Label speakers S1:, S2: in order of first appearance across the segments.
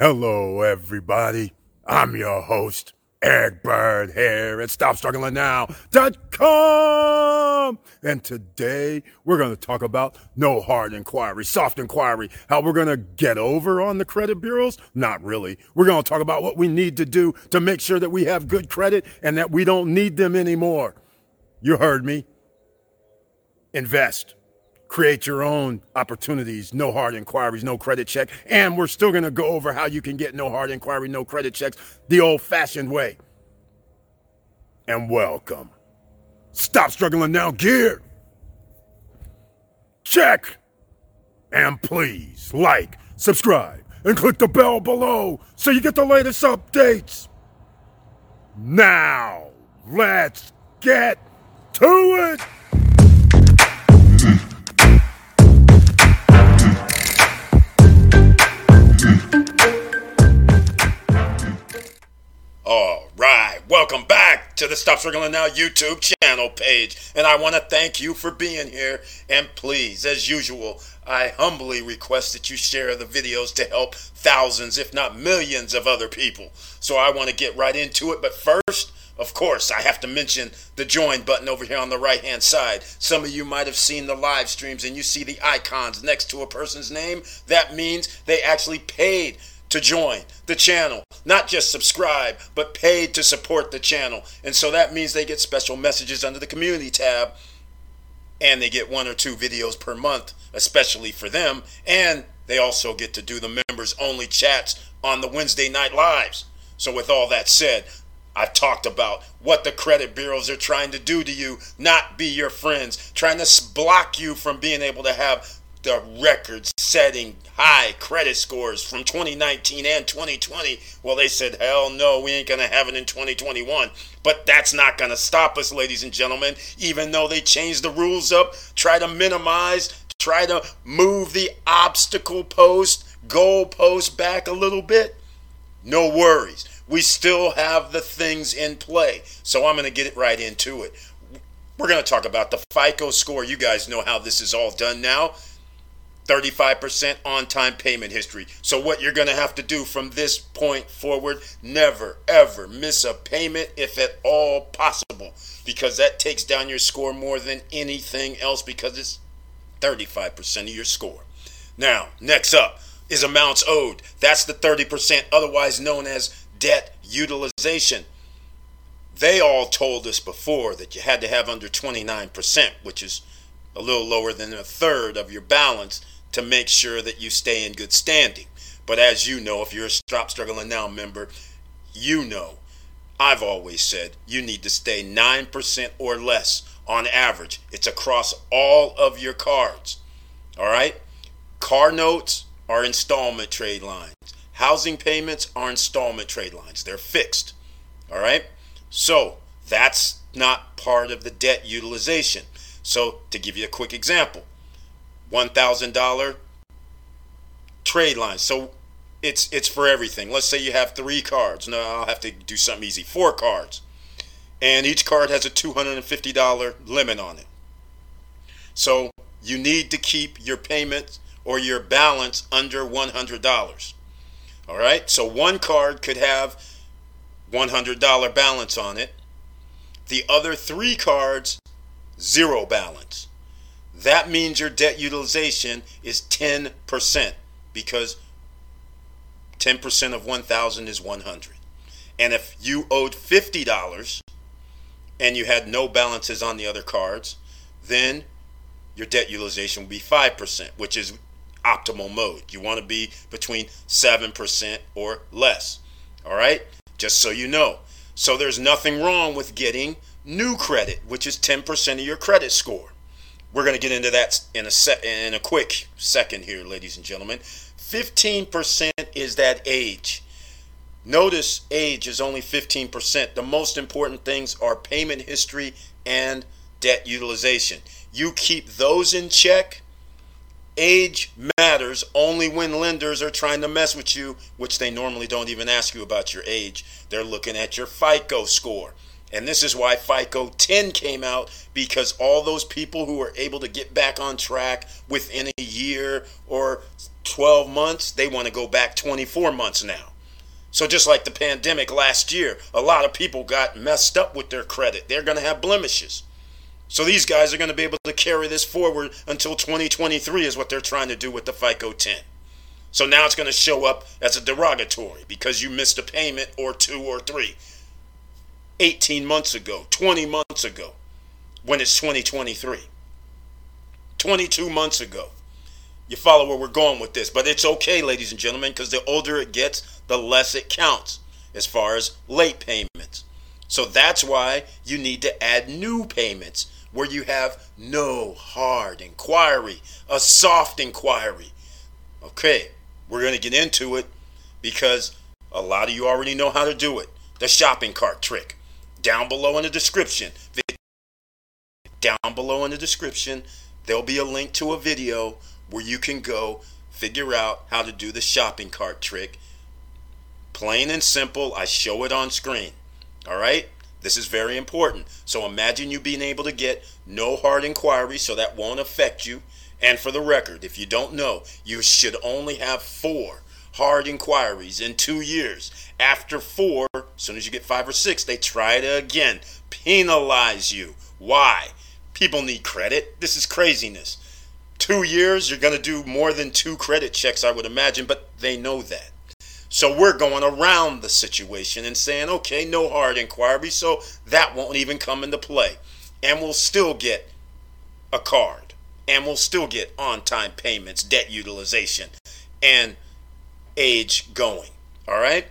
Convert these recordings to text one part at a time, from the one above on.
S1: Hello, everybody. I'm your host, Eric Bird here at StopStrugglingNow.com. And today we're going to talk about no hard inquiry, soft inquiry, how we're going to get over on the credit bureaus. Not really. We're going to talk about what we need to do to make sure that we have good credit and that we don't need them anymore. You heard me. Invest create your own opportunities, no hard inquiries, no credit check. And we're still going to go over how you can get no hard inquiry, no credit checks the old fashioned way. And welcome. Stop struggling now, gear. Check. And please like, subscribe, and click the bell below so you get the latest updates. Now, let's get to it. To the Stop Struggling Now YouTube channel page. And I want to thank you for being here. And please, as usual, I humbly request that you share the videos to help thousands, if not millions, of other people. So I want to get right into it. But first, of course, I have to mention the join button over here on the right hand side. Some of you might have seen the live streams and you see the icons next to a person's name. That means they actually paid to join the channel. Not just subscribe, but paid to support the channel. And so that means they get special messages under the community tab and they get one or two videos per month, especially for them. And they also get to do the members only chats on the Wednesday night lives. So, with all that said, I've talked about what the credit bureaus are trying to do to you, not be your friends, trying to block you from being able to have the record setting high credit scores from 2019 and 2020. Well, they said, hell no, we ain't going to have it in 2021. But that's not going to stop us, ladies and gentlemen, even though they changed the rules up, try to minimize, try to move the obstacle post, goal post back a little bit. No worries. We still have the things in play. So I'm going to get right into it. We're going to talk about the FICO score. You guys know how this is all done now. 35% on time payment history. So, what you're going to have to do from this point forward, never ever miss a payment if at all possible, because that takes down your score more than anything else because it's 35% of your score. Now, next up is amounts owed. That's the 30%, otherwise known as debt utilization. They all told us before that you had to have under 29%, which is a little lower than a third of your balance to make sure that you stay in good standing. But as you know, if you're a Stop Struggling Now member, you know I've always said you need to stay 9% or less on average. It's across all of your cards. All right? Car notes are installment trade lines. Housing payments are installment trade lines. They're fixed. All right? So that's not part of the debt utilization. So, to give you a quick example, $1,000 trade line. So it's it's for everything. Let's say you have three cards. No, I'll have to do something easy. Four cards. And each card has a $250 limit on it. So you need to keep your payments or your balance under $100. All right? So one card could have $100 balance on it. The other three cards, zero balance that means your debt utilization is 10% because 10% of 1000 is 100. And if you owed $50 and you had no balances on the other cards, then your debt utilization would be 5%, which is optimal mode. You want to be between 7% or less. All right? Just so you know. So there's nothing wrong with getting new credit, which is 10% of your credit score. We're going to get into that in a set in a quick second here, ladies and gentlemen. 15% is that age. Notice age is only 15%. The most important things are payment history and debt utilization. You keep those in check. Age matters only when lenders are trying to mess with you, which they normally don't even ask you about your age. They're looking at your FICO score. And this is why FICO 10 came out because all those people who were able to get back on track within a year or 12 months, they want to go back 24 months now. So just like the pandemic last year, a lot of people got messed up with their credit. They're going to have blemishes. So these guys are going to be able to carry this forward until 2023 is what they're trying to do with the FICO 10. So now it's going to show up as a derogatory because you missed a payment or two or three. 18 months ago, 20 months ago, when it's 2023. 22 months ago. You follow where we're going with this. But it's okay, ladies and gentlemen, because the older it gets, the less it counts as far as late payments. So that's why you need to add new payments where you have no hard inquiry, a soft inquiry. Okay, we're going to get into it because a lot of you already know how to do it. The shopping cart trick down below in the description. Down below in the description, there'll be a link to a video where you can go figure out how to do the shopping cart trick. Plain and simple, I show it on screen. All right? This is very important. So imagine you being able to get no hard inquiry, so that won't affect you. And for the record, if you don't know, you should only have four hard inquiries in two years. After four, as soon as you get five or six, they try to again, penalize you. Why? People need credit. This is craziness. Two years, you're going to do more than two credit checks, I would imagine, but they know that. So we're going around the situation and saying, okay, no hard inquiry, so that won't even come into play. And we'll still get a card. And we'll still get on time payments, debt utilization, and age going. All right?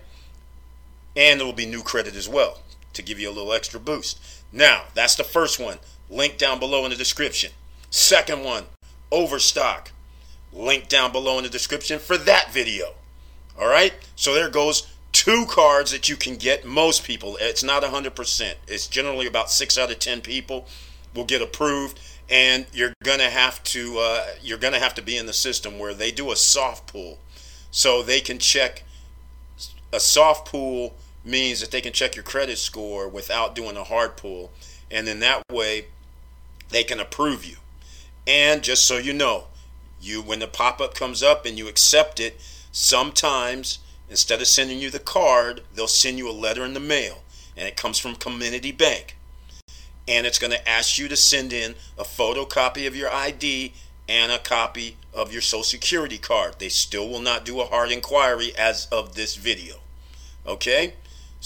S1: And there will be new credit as well to give you a little extra boost. Now, that's the first one. Link down below in the description. Second one, overstock. Link down below in the description for that video. All right? So there goes two cards that you can get. Most people, it's not 100%. It's generally about 6 out of 10 people will get approved and you're going to have to uh, you're going to have to be in the system where they do a soft pull so they can check a soft pull means that they can check your credit score without doing a hard pull. And then that way they can approve you. And just so you know, you when the pop-up comes up and you accept it, sometimes instead of sending you the card, they'll send you a letter in the mail. And it comes from Community Bank. And it's going to ask you to send in a photocopy of your ID and a copy of your social security card. They still will not do a hard inquiry as of this video. Okay?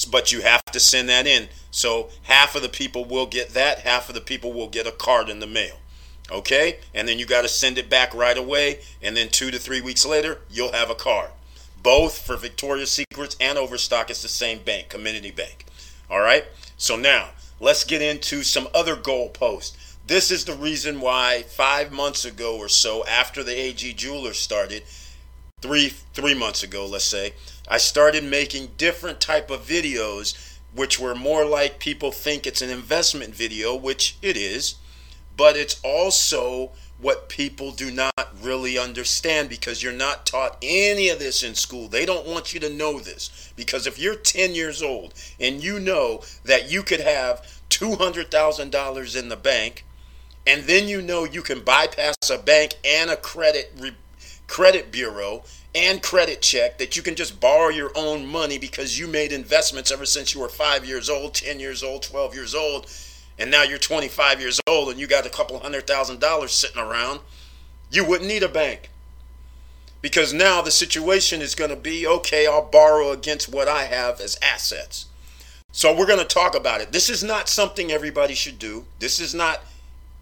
S1: But you have to send that in. So half of the people will get that, half of the people will get a card in the mail. Okay? And then you got to send it back right away. And then two to three weeks later, you'll have a card. Both for Victoria's Secrets and Overstock, it's the same bank, Community Bank. All right? So now, let's get into some other goalposts. This is the reason why five months ago or so, after the AG Jeweler started, three three months ago, let's say, I started making different type of videos, which were more like people think it's an investment video, which it is, but it's also what people do not really understand because you're not taught any of this in school. They don't want you to know this because if you're 10 years old and you know that you could have $200,000 in the bank and then you know you can bypass a bank and a credit re- credit bureau and credit check that you can just borrow your own money because you made investments ever since you were 5 years old, 10 years old, 12 years old, and now you're 25 years old and you got a couple hundred thousand dollars sitting around, you wouldn't need a bank. Because now the situation is going to be okay, I'll borrow against what I have as assets. So we're going to talk about it. This is not something everybody should do. This is not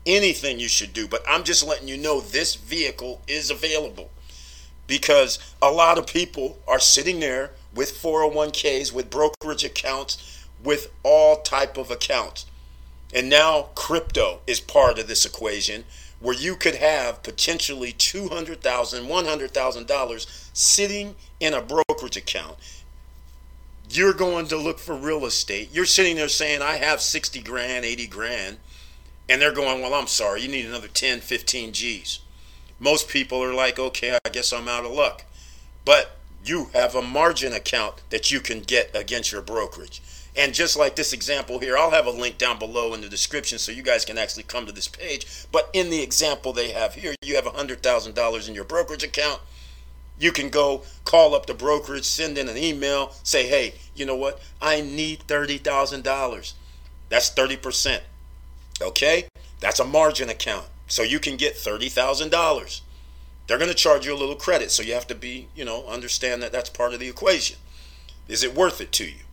S1: anything you should do, but I'm just letting you know this vehicle is available because a lot of people are sitting there with 401ks, with brokerage accounts, with all type of accounts. And now crypto is part of this equation where you could have potentially $200,000, $100,000 sitting in a brokerage account. You're going to look for real estate. You're sitting there saying, I have 60 grand, 80 grand and they're going, well, I'm sorry, you need another 10, 15 G's. Most people are like, okay, I guess I'm out of luck. But you have a margin account that you can get against your brokerage. And just like this example here, I'll have a link down below in the description so you guys can actually come to this page. But in the example they have here, you have $100,000 in your brokerage account. You can go call up the brokerage, send in an email, say, hey, you know what? I need $30,000. That's 30%. Okay? That's a margin account. So you can get $30,000. They're going to charge you a little credit. So you have to be, you know, understand that that's part of the equation. Is it worth it to you?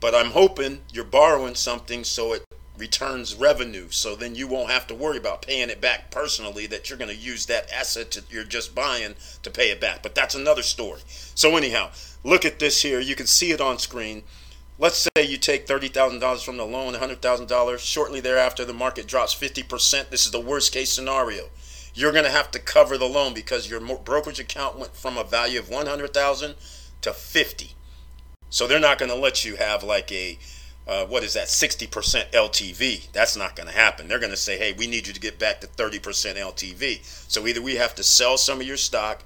S1: But I'm hoping you're borrowing something so it returns revenue. So then you won't have to worry about paying it back personally, that you're going to use that asset that you're just buying to pay it back. But that's another story. So, anyhow, look at this here. You can see it on screen. Let's say you take $30,000 from the loan, $100,000. Shortly thereafter, the market drops 50%. This is the worst case scenario. You're going to have to cover the loan because your brokerage account went from a value of 100,000 to 50. So they're not going to let you have like a uh, what is that 60% LTV. That's not going to happen. They're going to say, "Hey, we need you to get back to 30% LTV." So either we have to sell some of your stock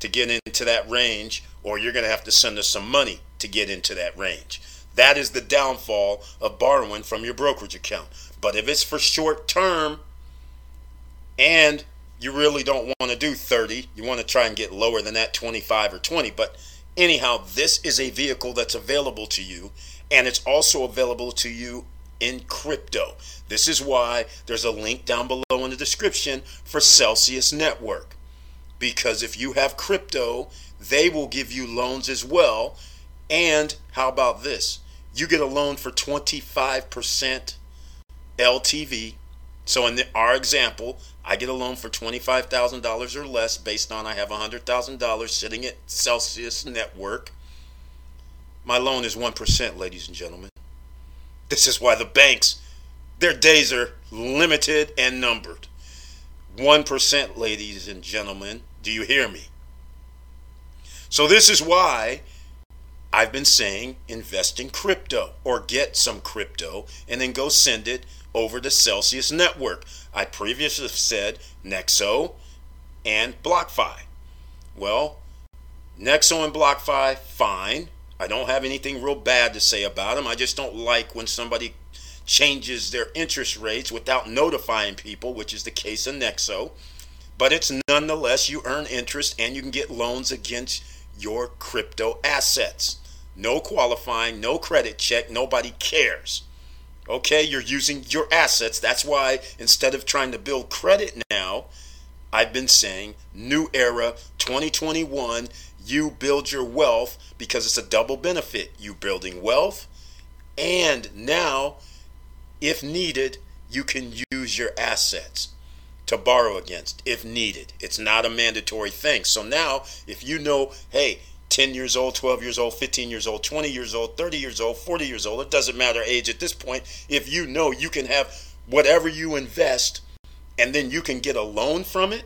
S1: to get into that range or you're going to have to send us some money to get into that range. That is the downfall of borrowing from your brokerage account. But if it's for short term and you really don't want to do 30, you want to try and get lower than that 25 or 20. But anyhow, this is a vehicle that's available to you and it's also available to you in crypto. This is why there's a link down below in the description for Celsius Network. Because if you have crypto, they will give you loans as well and how about this? You get a loan for 25% LTV. So in the, our example, I get a loan for $25,000 or less based on I have $100,000 sitting at Celsius Network. My loan is 1%, ladies and gentlemen. This is why the banks, their days are limited and numbered. 1%, ladies and gentlemen. Do you hear me? So, this is why I've been saying invest in crypto or get some crypto and then go send it over to Celsius Network. I previously said Nexo and BlockFi. Well, Nexo and BlockFi, fine. I don't have anything real bad to say about them. I just don't like when somebody changes their interest rates without notifying people, which is the case of Nexo. But it's nonetheless, you earn interest and you can get loans against your crypto assets. No qualifying, no credit check, nobody cares. Okay, you're using your assets. That's why instead of trying to build credit now, I've been saying new era 2021, you build your wealth because it's a double benefit. You building wealth and now if needed, you can use your assets to borrow against if needed. It's not a mandatory thing. So now if you know, hey, 10 years old, 12 years old, 15 years old, 20 years old, 30 years old, 40 years old. It doesn't matter age at this point. If you know you can have whatever you invest and then you can get a loan from it.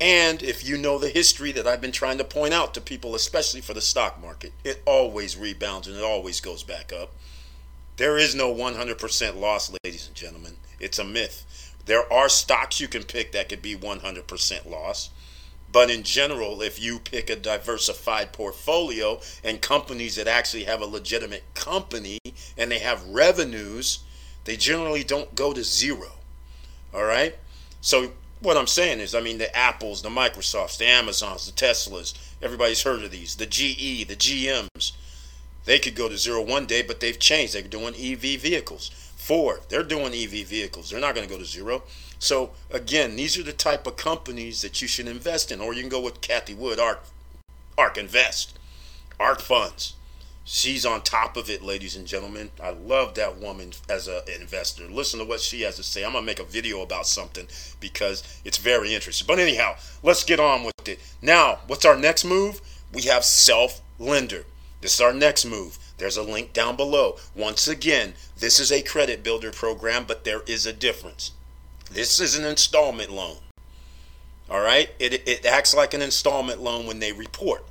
S1: And if you know the history that I've been trying to point out to people, especially for the stock market, it always rebounds and it always goes back up. There is no 100% loss, ladies and gentlemen. It's a myth. There are stocks you can pick that could be 100% loss. But in general, if you pick a diversified portfolio and companies that actually have a legitimate company and they have revenues, they generally don't go to zero. All right? So what I'm saying is, I mean, the Apples, the Microsofts, the Amazons, the Teslas, everybody's heard of these, the GE, the GMs. They could go to zero one day, but they've changed. They're doing EV vehicles. Ford, they're doing EV vehicles. They're not going to go to zero. So again, these are the type of companies that you should invest in, or you can go with Cathie Wood, Ark, Ark Invest, Ark Funds. She's on top of it, ladies and gentlemen. I love that woman as an investor. Listen to what she has to say. I'm gonna make a video about something because it's very interesting. But anyhow, let's get on with it. Now, what's our next move? We have self lender. This is our next move. There's a link down below. Once again, this is a credit builder program, but there is a difference. This is an installment loan. All right? It, it acts like an installment loan when they report.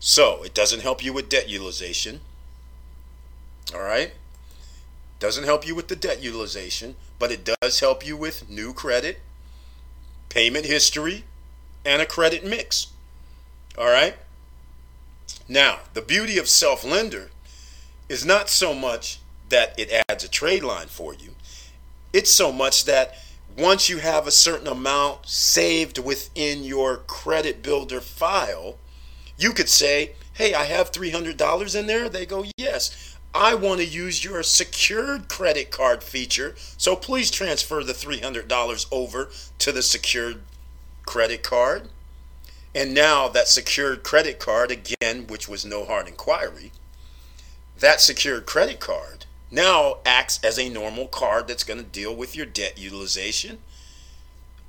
S1: So it doesn't help you with debt utilization. All right? Doesn't help you with the debt utilization, but it does help you with new credit, payment history, and a credit mix. All right? Now, the beauty of self lender is not so much that it adds a trade line for you, it's so much that once you have a certain amount saved within your credit builder file, you could say, Hey, I have $300 in there. They go, Yes. I want to use your secured credit card feature, so please transfer the $300 over to the secured credit card. And now that secured credit card, again, which was no hard inquiry, that secured credit card now acts as a normal card that's going to deal with your debt utilization,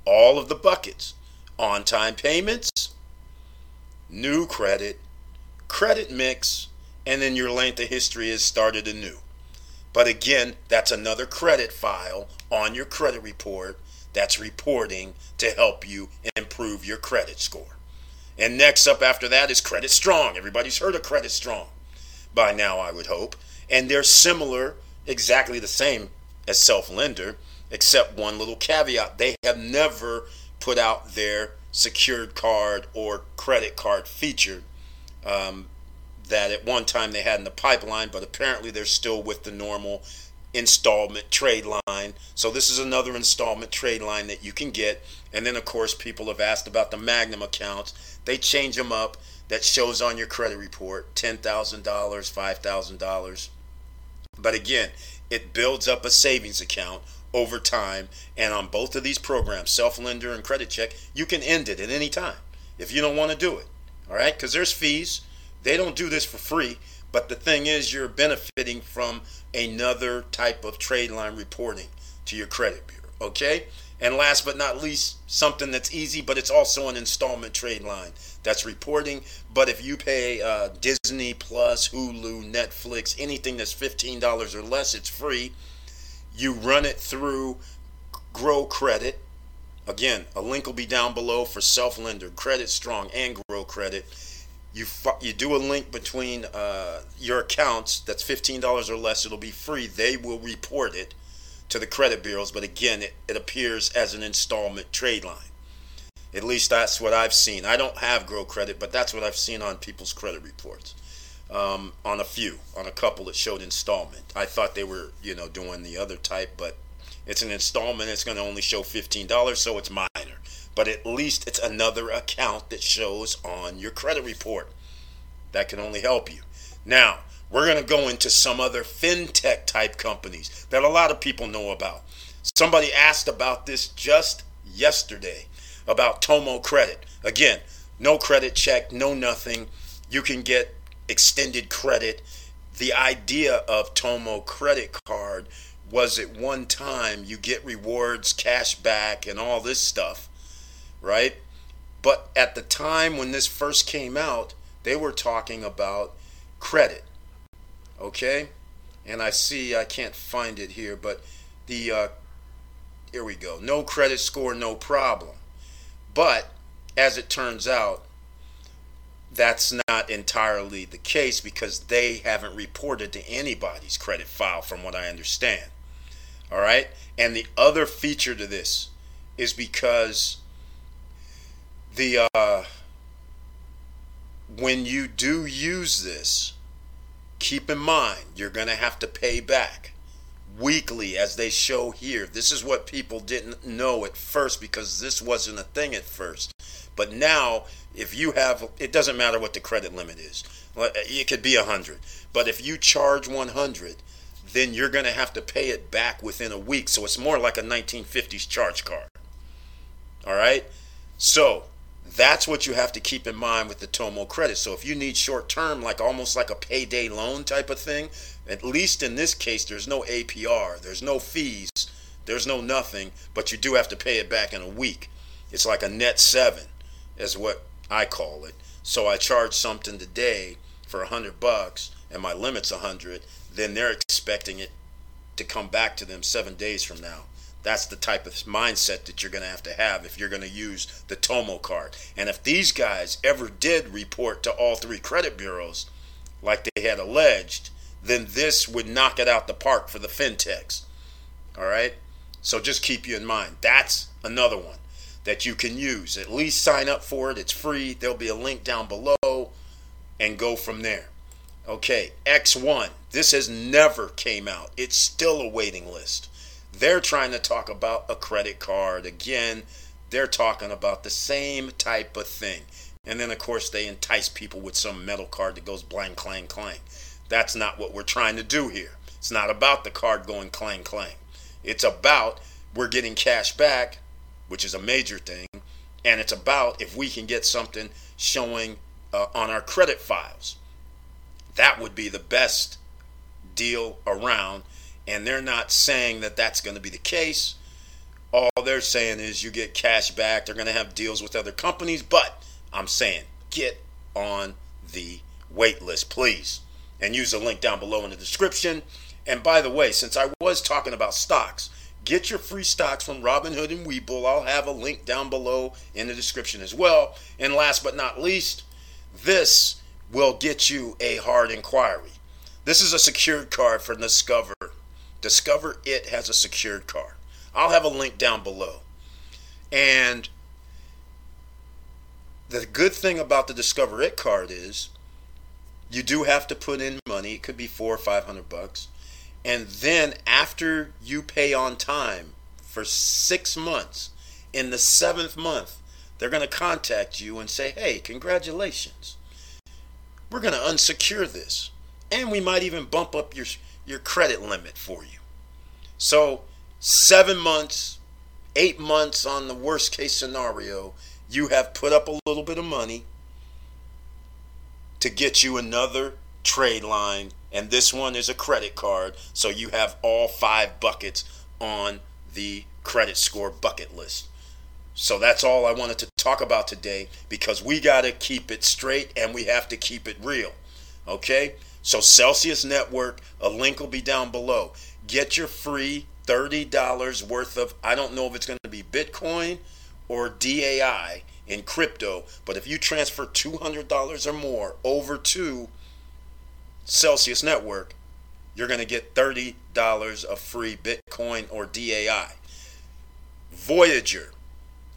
S1: all of the buckets, on time payments, new credit, credit mix, and then your length of history is started anew. But again, that's another credit file on your credit report that's reporting to help you improve your credit score. And next up after that is Credit Strong. Everybody's heard of Credit Strong by now, I would hope. And they're similar, exactly the same as Self Lender, except one little caveat. They have never put out their secured card or credit card feature um, that at one time they had in the pipeline, but apparently they're still with the normal installment trade line. So this is another installment trade line that you can get. And then of course people have asked about the Magnum accounts. They change them up. That shows on your credit report $10,000, $5,000. But again, it builds up a savings account over time. And on both of these programs, Self Lender and Credit Check, you can end it at any time if you don't want to do it. All right? Because there's fees. They don't do this for free. But the thing is, you're benefiting from another type of trade line reporting to your credit bureau. Okay? And last but not least, something that's easy, but it's also an installment trade line that's reporting. But if you pay uh, Disney Plus, Hulu, Netflix, anything that's $15 or less, it's free. You run it through Grow Credit. Again, a link will be down below for Self Lender, Credit Strong, and Grow Credit you you do a link between uh, your accounts that's $15 or less it'll be free they will report it to the credit bureaus but again it, it appears as an installment trade line. At least that's what i've seen. I don't have grow credit but that's what i've seen on people's credit reports. Um, on a few on a couple that showed installment. I thought they were you know doing the other type but it's an installment. It's going to only show $15 so it's minor. But at least it's another account that shows on your credit report. That can only help you. Now, we're going to go into some other fintech type companies that a lot of people know about. Somebody asked about this just yesterday about Tomo Credit. Again, no credit check, no nothing. You can get extended credit. The idea of Tomo credit card was at one time you get rewards, cash back, and all this stuff right? But at the time when this first came out, they were talking about credit. Okay? And I see, I can't find it here, but the, uh, here we go. No credit score, no problem. But as it turns out, that's not entirely the case because they haven't reported to anybody's credit file, from what I understand. All right? And the other feature to this is because the uh, when you do use this, keep in mind you're going to have to pay back weekly as they show here. This is what people didn't know at first because this wasn't a thing at first. But now, if you have, it doesn't matter what the credit limit is. It could be 100. But if you charge 100, then you're going to have to pay it back within a week. So it's more like a 1950s charge card. All right? So that's what you have to keep in mind with the Tomo credit. So if you need short term, like almost like a payday loan type of thing, at least in this case, there's no APR, there's no fees, there's no nothing, but you do have to pay it back in a week. It's like a net seven, is what I call it. So I charge something today for a hundred bucks, and my limit's a hundred. Then they're expecting it to come back to them seven days from now. That's the type of mindset that you're going to have to have if you're going to use the Tomo card. And if these guys ever did report to all three credit bureaus, like they had alleged, then this would knock it out the park for the fintechs. All right? So just keep you in mind. That's another one that you can use. At least sign up for it. It's free. There'll be a link down below and go from there. Okay, X1. This has never came out. It's still a waiting list. They're trying to talk about a credit card. Again, they're talking about the same type of thing. And then, of course, they entice people with some metal card that goes blank, clang, clang. That's not what we're trying to do here. It's not about the card going clang, clang. It's about we're getting cash back, which is a major thing. And it's about if we can get something showing uh, on our credit files. That would be the best deal around. And they're not saying that that's going to be the case. All they're saying is you get cash back. They're going to have deals with other companies. But I'm saying get on the wait list, please. And use the link down below in the description. And by the way, since I was talking about stocks, get your free stocks from Robinhood and Webull. I'll have a link down below in the description as well. And last but not least, this will get you a hard inquiry. This is a secured card for Discover. Discover It has a secured card. I'll have a link down below. And the good thing about the Discover It card is you do have to put in money. It could be four or five hundred bucks. And then after you pay on time for six months, in the seventh month, they're going to contact you and say, hey, congratulations. We're going to unsecure this. And we might even bump up your, your credit limit for you. So, seven months, eight months on the worst case scenario, you have put up a little bit of money to get you another trade line. And this one is a credit card. So you have all five buckets on the credit score bucket list. So that's all I wanted to talk about today because we got to keep it straight and we have to keep it real. Okay? So Celsius Network, a link will be down below. Get your free $30 worth of, I don't know if it's going to be Bitcoin or DAI in crypto, but if you transfer $200 or more over to Celsius Network, you're going to get $30 of free Bitcoin or DAI. Voyager,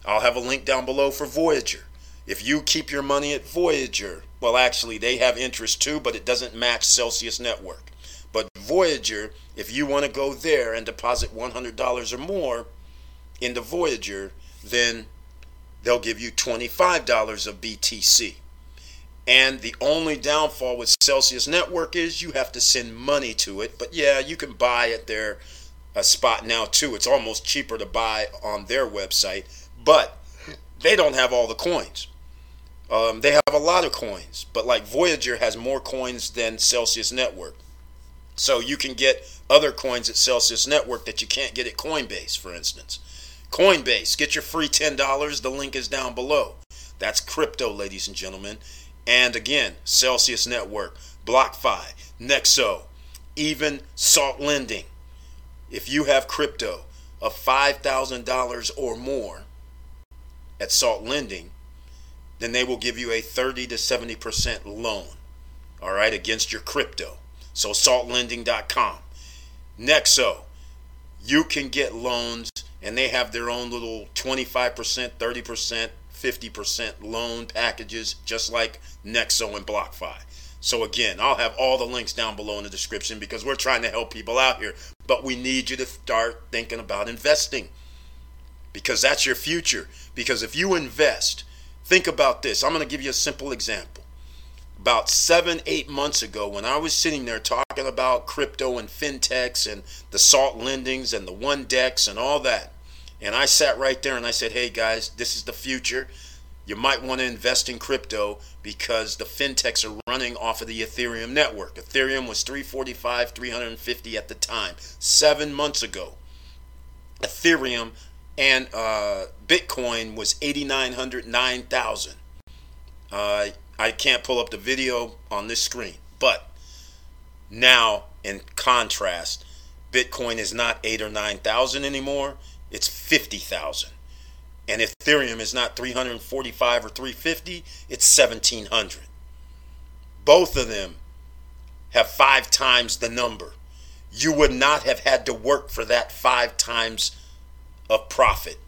S1: I'll have a link down below for Voyager. If you keep your money at Voyager, well, actually, they have interest too, but it doesn't match Celsius Network. But Voyager, if you want to go there and deposit $100 or more into Voyager, then they'll give you $25 of BTC. And the only downfall with Celsius Network is you have to send money to it. But yeah, you can buy at their uh, spot now too. It's almost cheaper to buy on their website but they don't have all the coins. Um, they have a lot of coins, but like Voyager has more coins than Celsius Network. So you can get other coins at Celsius Network that you can't get at Coinbase, for instance. Coinbase, get your free $10. The link is down below. That's crypto, ladies and gentlemen. And again, Celsius Network, BlockFi, Nexo, even Salt Lending. If you have crypto of $5,000 or more, at Salt Lending, then they will give you a 30 to 70% loan, all right, against your crypto. So saltlending.com. Nexo, you can get loans and they have their own little 25%, 30%, 50% loan packages just like Nexo and BlockFi. So again, I'll have all the links down below in the description because we're trying to help people out here, but we need you to start thinking about investing because that's your future. Because if you invest, think about this. I'm going to give you a simple example. About seven, eight months ago, when I was sitting there talking about crypto and fintechs and the salt lendings and the one decks and all that, and I sat right there and I said, hey guys, this is the future. You might want to invest in crypto because the fintechs are running off of the Ethereum network. Ethereum was 345, 350 at the time, seven months ago. Ethereum and uh, Bitcoin was 8,900, 9,000. Uh, I can't pull up the video on this screen, but now in contrast, Bitcoin is not eight or 9,000 anymore, it's 50,000. And Ethereum is not 345 or 350, it's 1,700. Both of them have five times the number. You would not have had to work for that five times of profit.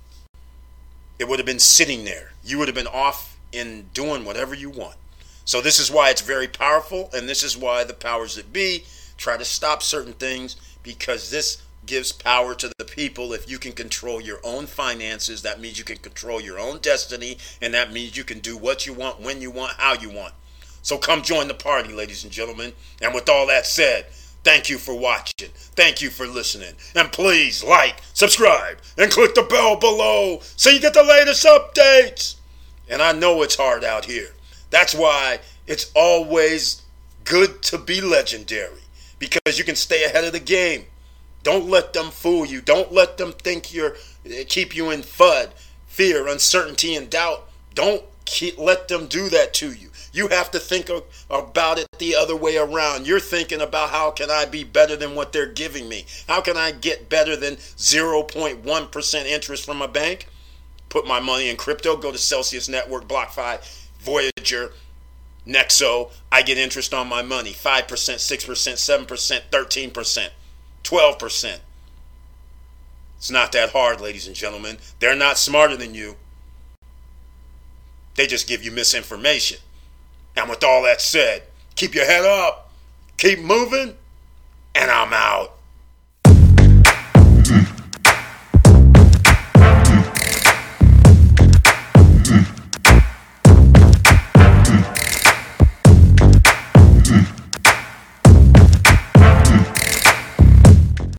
S1: It would have been sitting there. You would have been off in doing whatever you want. So this is why it's very powerful, and this is why the powers that be try to stop certain things because this gives power to the people. If you can control your own finances, that means you can control your own destiny, and that means you can do what you want, when you want, how you want. So come join the party, ladies and gentlemen. And with all that said, thank you for watching. Thank you for listening. And please like, subscribe, and click the bell below so you get the latest updates. And I know it's hard out here. That's why it's always good to be legendary because you can stay ahead of the game. Don't let them fool you. Don't let them think you're eh, keep you in FUD, fear, uncertainty, and doubt. Don't keep, let them do that to you. You have to think about it the other way around. You're thinking about how can I be better than what they're giving me? How can I get better than 0.1% interest from a bank? Put my money in crypto, go to Celsius Network, BlockFi, Voyager, Nexo. I get interest on my money 5%, 6%, 7%, 13%. 12%. It's not that hard, ladies and gentlemen. They're not smarter than you. They just give you misinformation. And with all that said, keep your head up, keep moving, and I'm out.